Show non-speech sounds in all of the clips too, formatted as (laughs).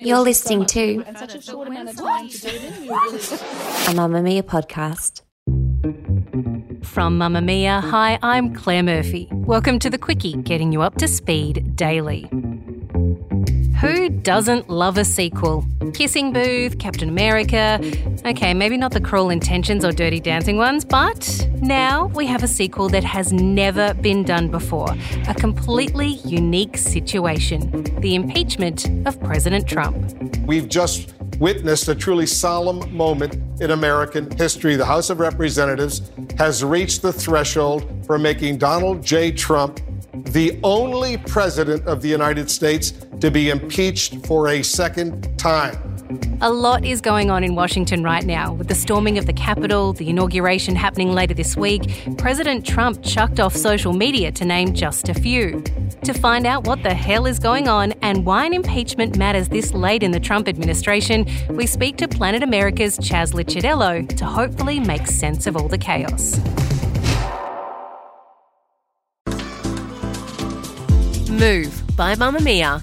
You're listening to a Mamamia podcast. From Mamamia, hi, I'm Claire Murphy. Welcome to the Quicky, getting you up to speed daily. Who doesn't love a sequel? Kissing Booth, Captain America. Okay, maybe not the cruel intentions or dirty dancing ones, but now we have a sequel that has never been done before. A completely unique situation the impeachment of President Trump. We've just witnessed a truly solemn moment in American history. The House of Representatives has reached the threshold for making Donald J. Trump the only president of the United States to be impeached for a second time. A lot is going on in Washington right now, with the storming of the Capitol, the inauguration happening later this week. President Trump chucked off social media to name just a few. To find out what the hell is going on and why an impeachment matters this late in the Trump administration, we speak to Planet America's Chas Licciardello to hopefully make sense of all the chaos. Move by Mamamia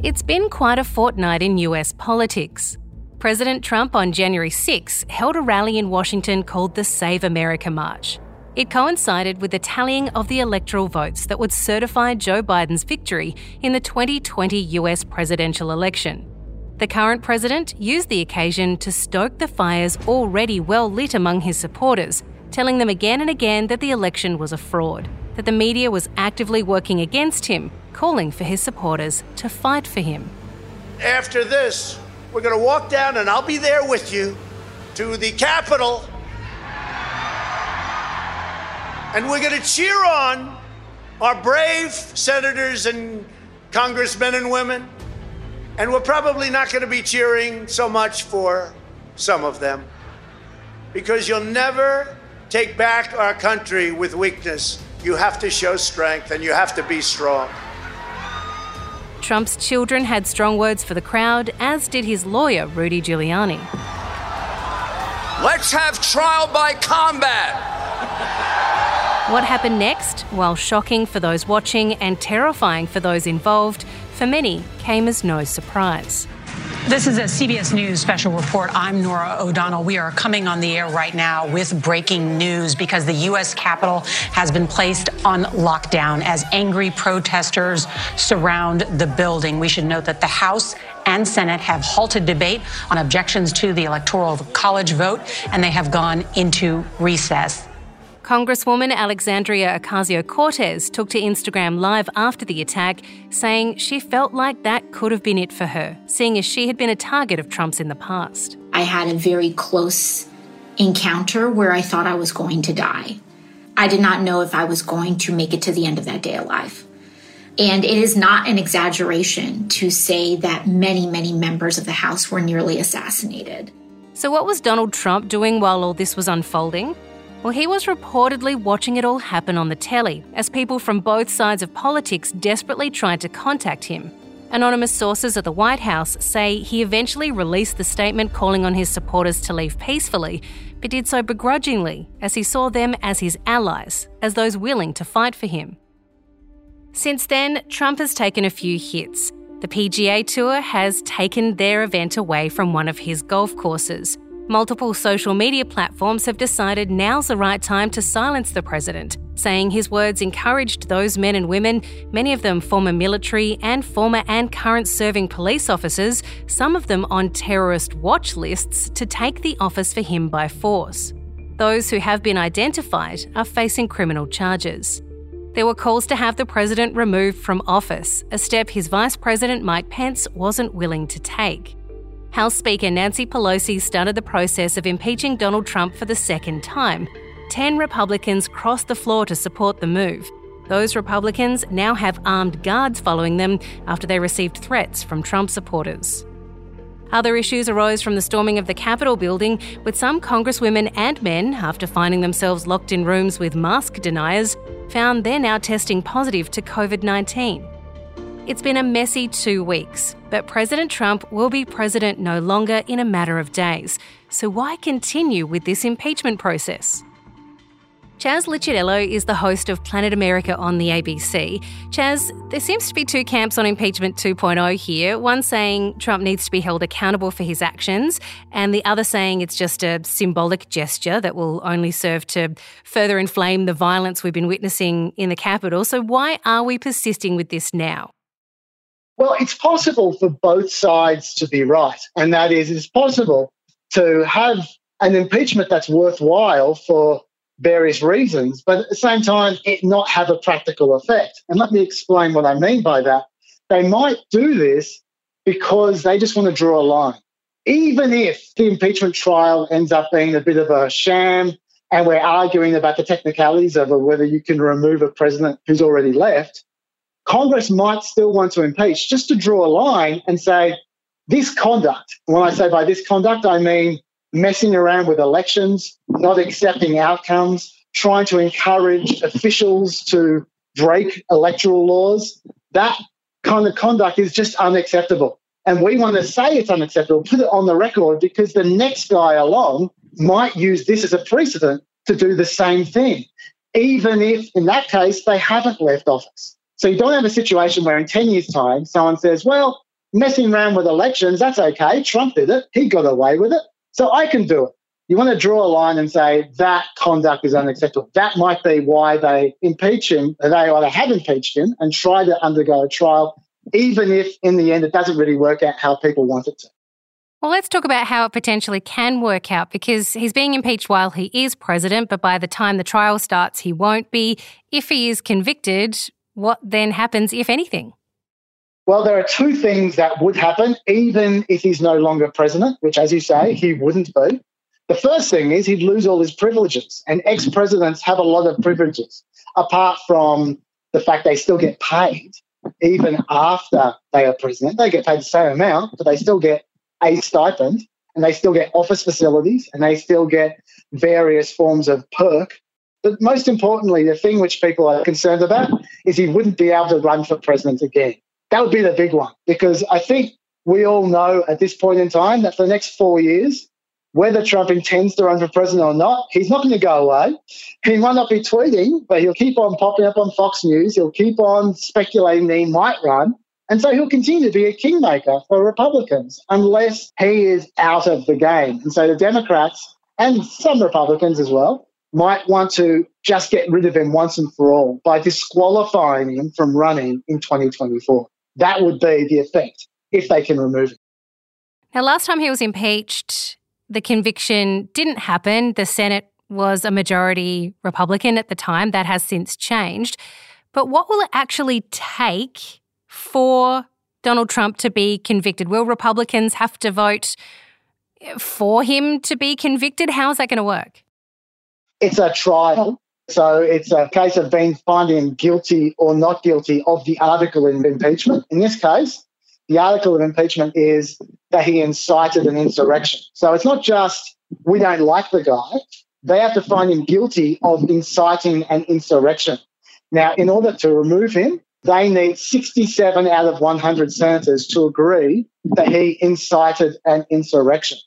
It's been quite a fortnight in US politics. President Trump on January 6 held a rally in Washington called the Save America March. It coincided with the tallying of the electoral votes that would certify Joe Biden's victory in the 2020 US presidential election. The current president used the occasion to stoke the fires already well lit among his supporters, telling them again and again that the election was a fraud, that the media was actively working against him, calling for his supporters to fight for him. After this, we're going to walk down, and I'll be there with you, to the Capitol. And we're going to cheer on our brave senators and congressmen and women. And we're probably not going to be cheering so much for some of them. Because you'll never take back our country with weakness. You have to show strength and you have to be strong. Trump's children had strong words for the crowd, as did his lawyer, Rudy Giuliani. Let's have trial by combat. What happened next, while shocking for those watching and terrifying for those involved, for many came as no surprise. This is a CBS News special report. I'm Norah O'Donnell. We are coming on the air right now with breaking news because the U.S. Capitol has been placed on lockdown as angry protesters surround the building. We should note that the House and Senate have halted debate on objections to the Electoral College vote, and they have gone into recess. Congresswoman Alexandria Ocasio Cortez took to Instagram Live after the attack, saying she felt like that could have been it for her, seeing as she had been a target of Trump's in the past. I had a very close encounter where I thought I was going to die. I did not know if I was going to make it to the end of that day alive. And it is not an exaggeration to say that many, many members of the House were nearly assassinated. So, what was Donald Trump doing while all this was unfolding? Well, he was reportedly watching it all happen on the telly as people from both sides of politics desperately tried to contact him. Anonymous sources at the White House say he eventually released the statement calling on his supporters to leave peacefully, but did so begrudgingly as he saw them as his allies, as those willing to fight for him. Since then, Trump has taken a few hits. The PGA Tour has taken their event away from one of his golf courses. Multiple social media platforms have decided now's the right time to silence the president, saying his words encouraged those men and women, many of them former military and former and current serving police officers, some of them on terrorist watch lists, to take the office for him by force. Those who have been identified are facing criminal charges. There were calls to have the president removed from office, a step his vice president Mike Pence wasn't willing to take. House Speaker Nancy Pelosi started the process of impeaching Donald Trump for the second time. Ten Republicans crossed the floor to support the move. Those Republicans now have armed guards following them after they received threats from Trump supporters. Other issues arose from the storming of the Capitol building, with some Congresswomen and men, after finding themselves locked in rooms with mask deniers, found they're now testing positive to COVID 19. It's been a messy two weeks, but President Trump will be president no longer in a matter of days. So why continue with this impeachment process? Chas Licciardello is the host of Planet America on the ABC. Chas, there seems to be two camps on impeachment 2.0 here. One saying Trump needs to be held accountable for his actions, and the other saying it's just a symbolic gesture that will only serve to further inflame the violence we've been witnessing in the Capitol. So, why are we persisting with this now? Well, it's possible for both sides to be right. And that is, it's possible to have an impeachment that's worthwhile for various reasons, but at the same time, it not have a practical effect. And let me explain what I mean by that. They might do this because they just want to draw a line. Even if the impeachment trial ends up being a bit of a sham and we're arguing about the technicalities of whether you can remove a president who's already left, Congress might still want to impeach just to draw a line and say, this conduct, when I say by this conduct, I mean messing around with elections, not accepting outcomes, trying to encourage officials to break electoral laws. That kind of conduct is just unacceptable. And we want to say it's unacceptable, put it on the record because the next guy along might use this as a precedent to do the same thing, even if in that case they haven't left office. So you don't have a situation where in 10 years' time, someone says, well, messing around with elections, that's okay. Trump did it. He got away with it. So I can do it. You want to draw a line and say that conduct is unacceptable. That might be why they impeach him, or they either have impeached him and try to undergo a trial, even if in the end it doesn't really work out how people want it to. Well, let's talk about how it potentially can work out because he's being impeached while he is president, but by the time the trial starts, he won't be. If he is convicted, what then happens, if anything? Well, there are two things that would happen, even if he's no longer president, which, as you say, he wouldn't be. The first thing is he'd lose all his privileges, and ex presidents have a lot of privileges, apart from the fact they still get paid even after they are president. They get paid the same amount, but they still get a stipend, and they still get office facilities, and they still get various forms of perk but most importantly, the thing which people are concerned about is he wouldn't be able to run for president again. That would be the big one because I think we all know at this point in time that for the next four years, whether Trump intends to run for president or not, he's not going to go away. He might not be tweeting, but he'll keep on popping up on Fox News. He'll keep on speculating that he might run. And so he'll continue to be a kingmaker for Republicans unless he is out of the game. And so the Democrats and some Republicans as well might want to just get rid of him once and for all by disqualifying him from running in 2024. That would be the effect if they can remove him. Now, last time he was impeached, the conviction didn't happen. The Senate was a majority Republican at the time. That has since changed. But what will it actually take for Donald Trump to be convicted? Will Republicans have to vote for him to be convicted? How is that going to work? It's a trial. So it's a case of being finding guilty or not guilty of the article of impeachment. In this case, the article of impeachment is that he incited an insurrection. So it's not just we don't like the guy. They have to find him guilty of inciting an insurrection. Now, in order to remove him, they need 67 out of 100 senators to agree that he incited an insurrection.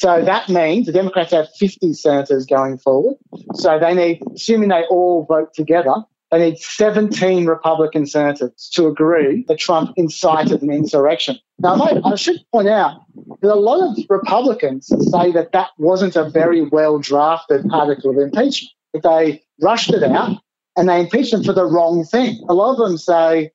So that means the Democrats have 50 senators going forward. So they need, assuming they all vote together, they need 17 Republican senators to agree that Trump incited an insurrection. Now, I, should point out that a lot of Republicans say that that wasn't a very well drafted article of impeachment, that they rushed it out and they impeached him for the wrong thing. A lot of them say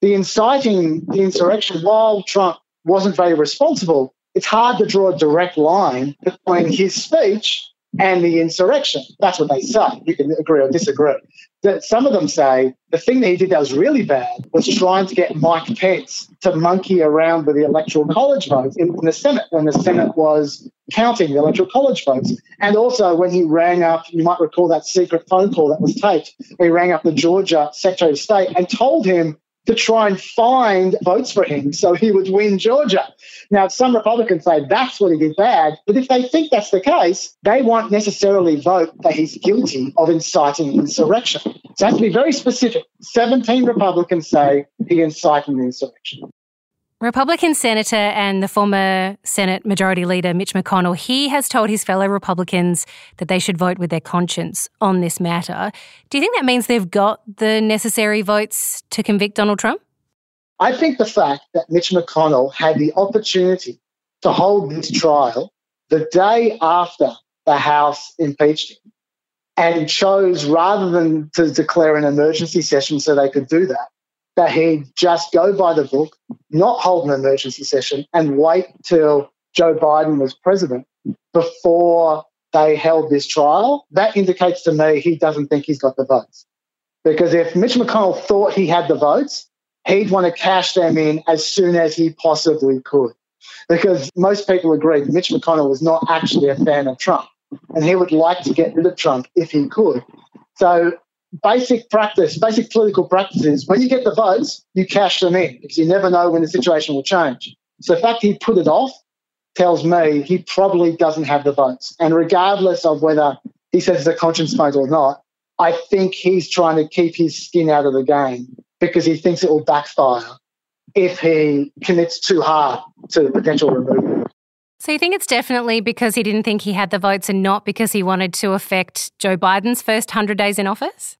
the inciting the insurrection, while Trump wasn't very responsible, it's hard to draw a direct line between his speech and the insurrection. That's what they say. You can agree or disagree. That some of them say the thing that he did that was really bad was trying to get Mike Pence to monkey around with the electoral college votes in, in the Senate when the Senate was counting the electoral college votes. And also when he rang up, you might recall that secret phone call that was taped. He rang up the Georgia Secretary of State and told him to try and find votes for him so he would win Georgia. Now, some Republicans say that's what he did bad, but if they think that's the case, they won't necessarily vote that he's guilty of inciting insurrection. So it has to be very specific. 17 Republicans say he incited the insurrection. Republican Senator and the former Senate Majority Leader Mitch McConnell, he has told his fellow Republicans that they should vote with their conscience on this matter. Do you think that means they've got the necessary votes to convict Donald Trump? I think the fact that Mitch McConnell had the opportunity to hold this trial the day after the House impeached him and chose, rather than to declare an emergency session so they could do that, that he'd just go by the book, not hold an emergency session, and wait till Joe Biden was president before they held this trial, that indicates to me he doesn't think he's got the votes. Because if Mitch McConnell thought he had the votes, he'd want to cash them in as soon as he possibly could. Because most people agree Mitch McConnell was not actually a fan of Trump, and he would like to get rid of Trump if he could. So basic practice, basic political practice is when you get the votes, you cash them in because you never know when the situation will change. So the fact he put it off tells me he probably doesn't have the votes. And regardless of whether he says it's a conscience vote or not, I think he's trying to keep his skin out of the game because he thinks it will backfire if he commits too hard to the potential removal. So you think it's definitely because he didn't think he had the votes and not because he wanted to affect Joe Biden's first 100 days in office?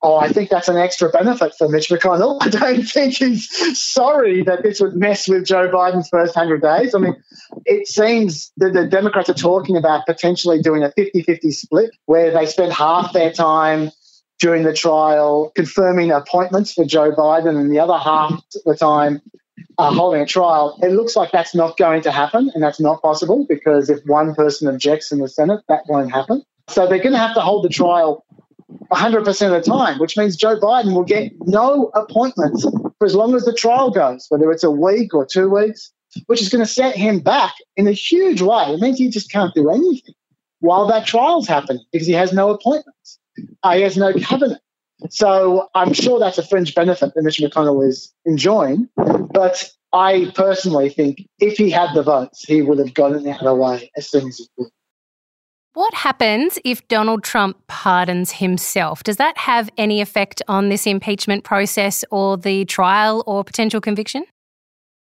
Oh, I think that's an extra benefit for Mitch McConnell. (laughs) I don't think he's sorry that this would mess with Joe Biden's first 100 days. I mean, it seems that the Democrats are talking about potentially doing a 50 50 split where they spend half their time during the trial confirming appointments for Joe Biden and the other half of the time uh, holding a trial. It looks like that's not going to happen and that's not possible because if one person objects in the Senate, that won't happen. So they're going to have to hold the trial 100% of the time, which means Joe Biden will get no appointments for as long as the trial goes, whether it's a week or two weeks, which is going to set him back in a huge way. It means he just can't do anything while that trial's happening because he has no appointments. Uh, he has no cabinet. So I'm sure that's a fringe benefit that Mitch McConnell is enjoying. But I personally think if he had the votes, he would have gotten out of the way as soon as he could. What happens if Donald Trump pardons himself? Does that have any effect on this impeachment process or the trial or potential conviction?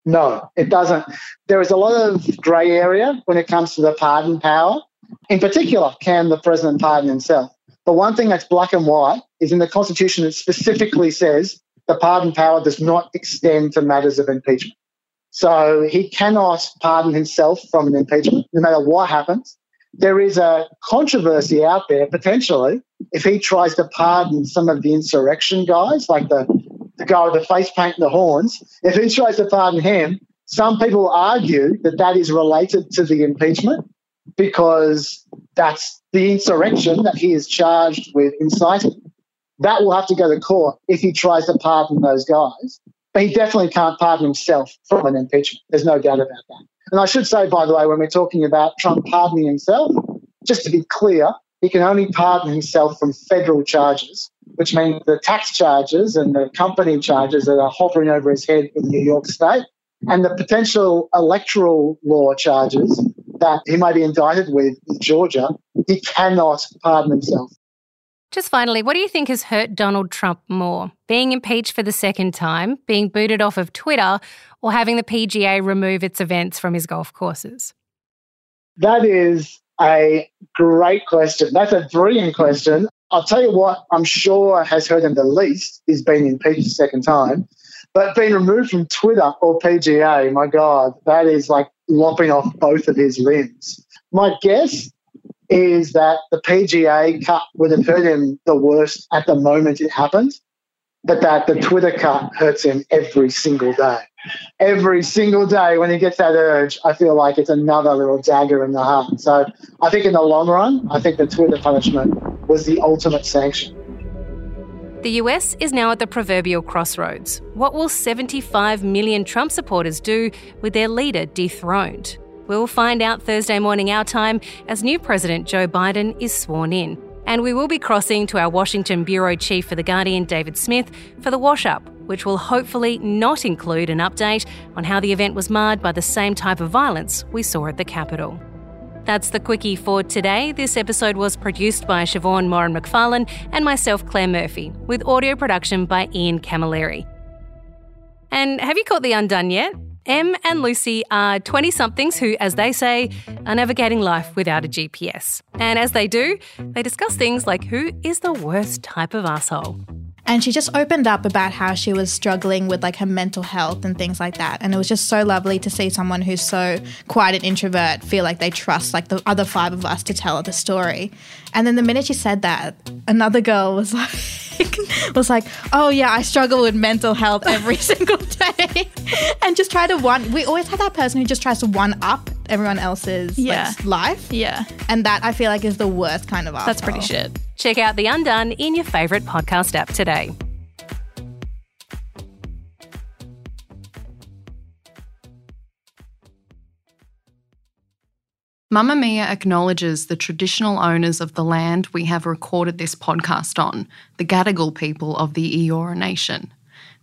No, it doesn't. There is a lot of grey area when it comes to the pardon power. In particular, can the president pardon himself? But one thing that's black and white is in the Constitution, it specifically says the pardon power does not extend to matters of impeachment. So he cannot pardon himself from an impeachment, no matter what happens there is a controversy out there potentially if he tries to pardon some of the insurrection guys, like the, the guy with the face paint and the horns. If he tries to pardon him, some people argue that that is related to the impeachment because that's the insurrection that he is charged with inciting. That will have to go to court if he tries to pardon those guys. But he definitely can't pardon himself from an impeachment. There's no doubt about that. And I should say, by the way, when we're talking about Trump pardoning himself, just to be clear, he can only pardon himself from federal charges, which means the tax charges and the company charges that are hovering over his head in New York State, and the potential electoral law charges that he may be indicted with in Georgia, he cannot pardon himself. Just finally, what do you think has hurt Donald Trump more? Being impeached for the second time, being booted off of Twitter, or having the PGA remove its events from his golf courses? That is a great question. That's a brilliant question. I'll tell you what I'm sure has hurt him the least is being impeached a second time. But being removed from Twitter or PGA, my God, that is like lopping off both of his limbs. My guess is that the PGA cut would have hurt him the worst at the moment it happened, but that the Twitter cut hurts him every single day. Every single day when he gets that urge, I feel like it's another little dagger in the heart. So I think in the long run, I think the Twitter punishment was the ultimate sanction. The US is now at the proverbial crossroads. What will 75 million Trump supporters do with their leader dethroned? We'll find out Thursday morning our time as new President Joe Biden is sworn in. And we will be crossing to our Washington Bureau Chief for The Guardian, David Smith, for the wash up, which will hopefully not include an update on how the event was marred by the same type of violence we saw at the Capitol. That's the Quicky for today. This episode was produced by Siobhan Moran McFarlane and myself, Claire Murphy, with audio production by Ian Camilleri. And have you caught the undone yet? Em and Lucy are 20 somethings who, as they say, are navigating life without a GPS. And as they do, they discuss things like who is the worst type of asshole. And she just opened up about how she was struggling with like her mental health and things like that. And it was just so lovely to see someone who's so quite an introvert feel like they trust like the other five of us to tell the story. And then the minute she said that, another girl was (laughs) like was like, "Oh yeah, I struggle with mental health every (laughs) single day," and just try to one. We always have that person who just tries to one up everyone else's Yeah. like, life. Yeah. and that I feel like is the worst kind of. That's pretty shit. Check out The Undone in your favourite podcast app today. Mamamia acknowledges the traditional owners of the land we have recorded this podcast on, the Gadigal people of the Eora Nation.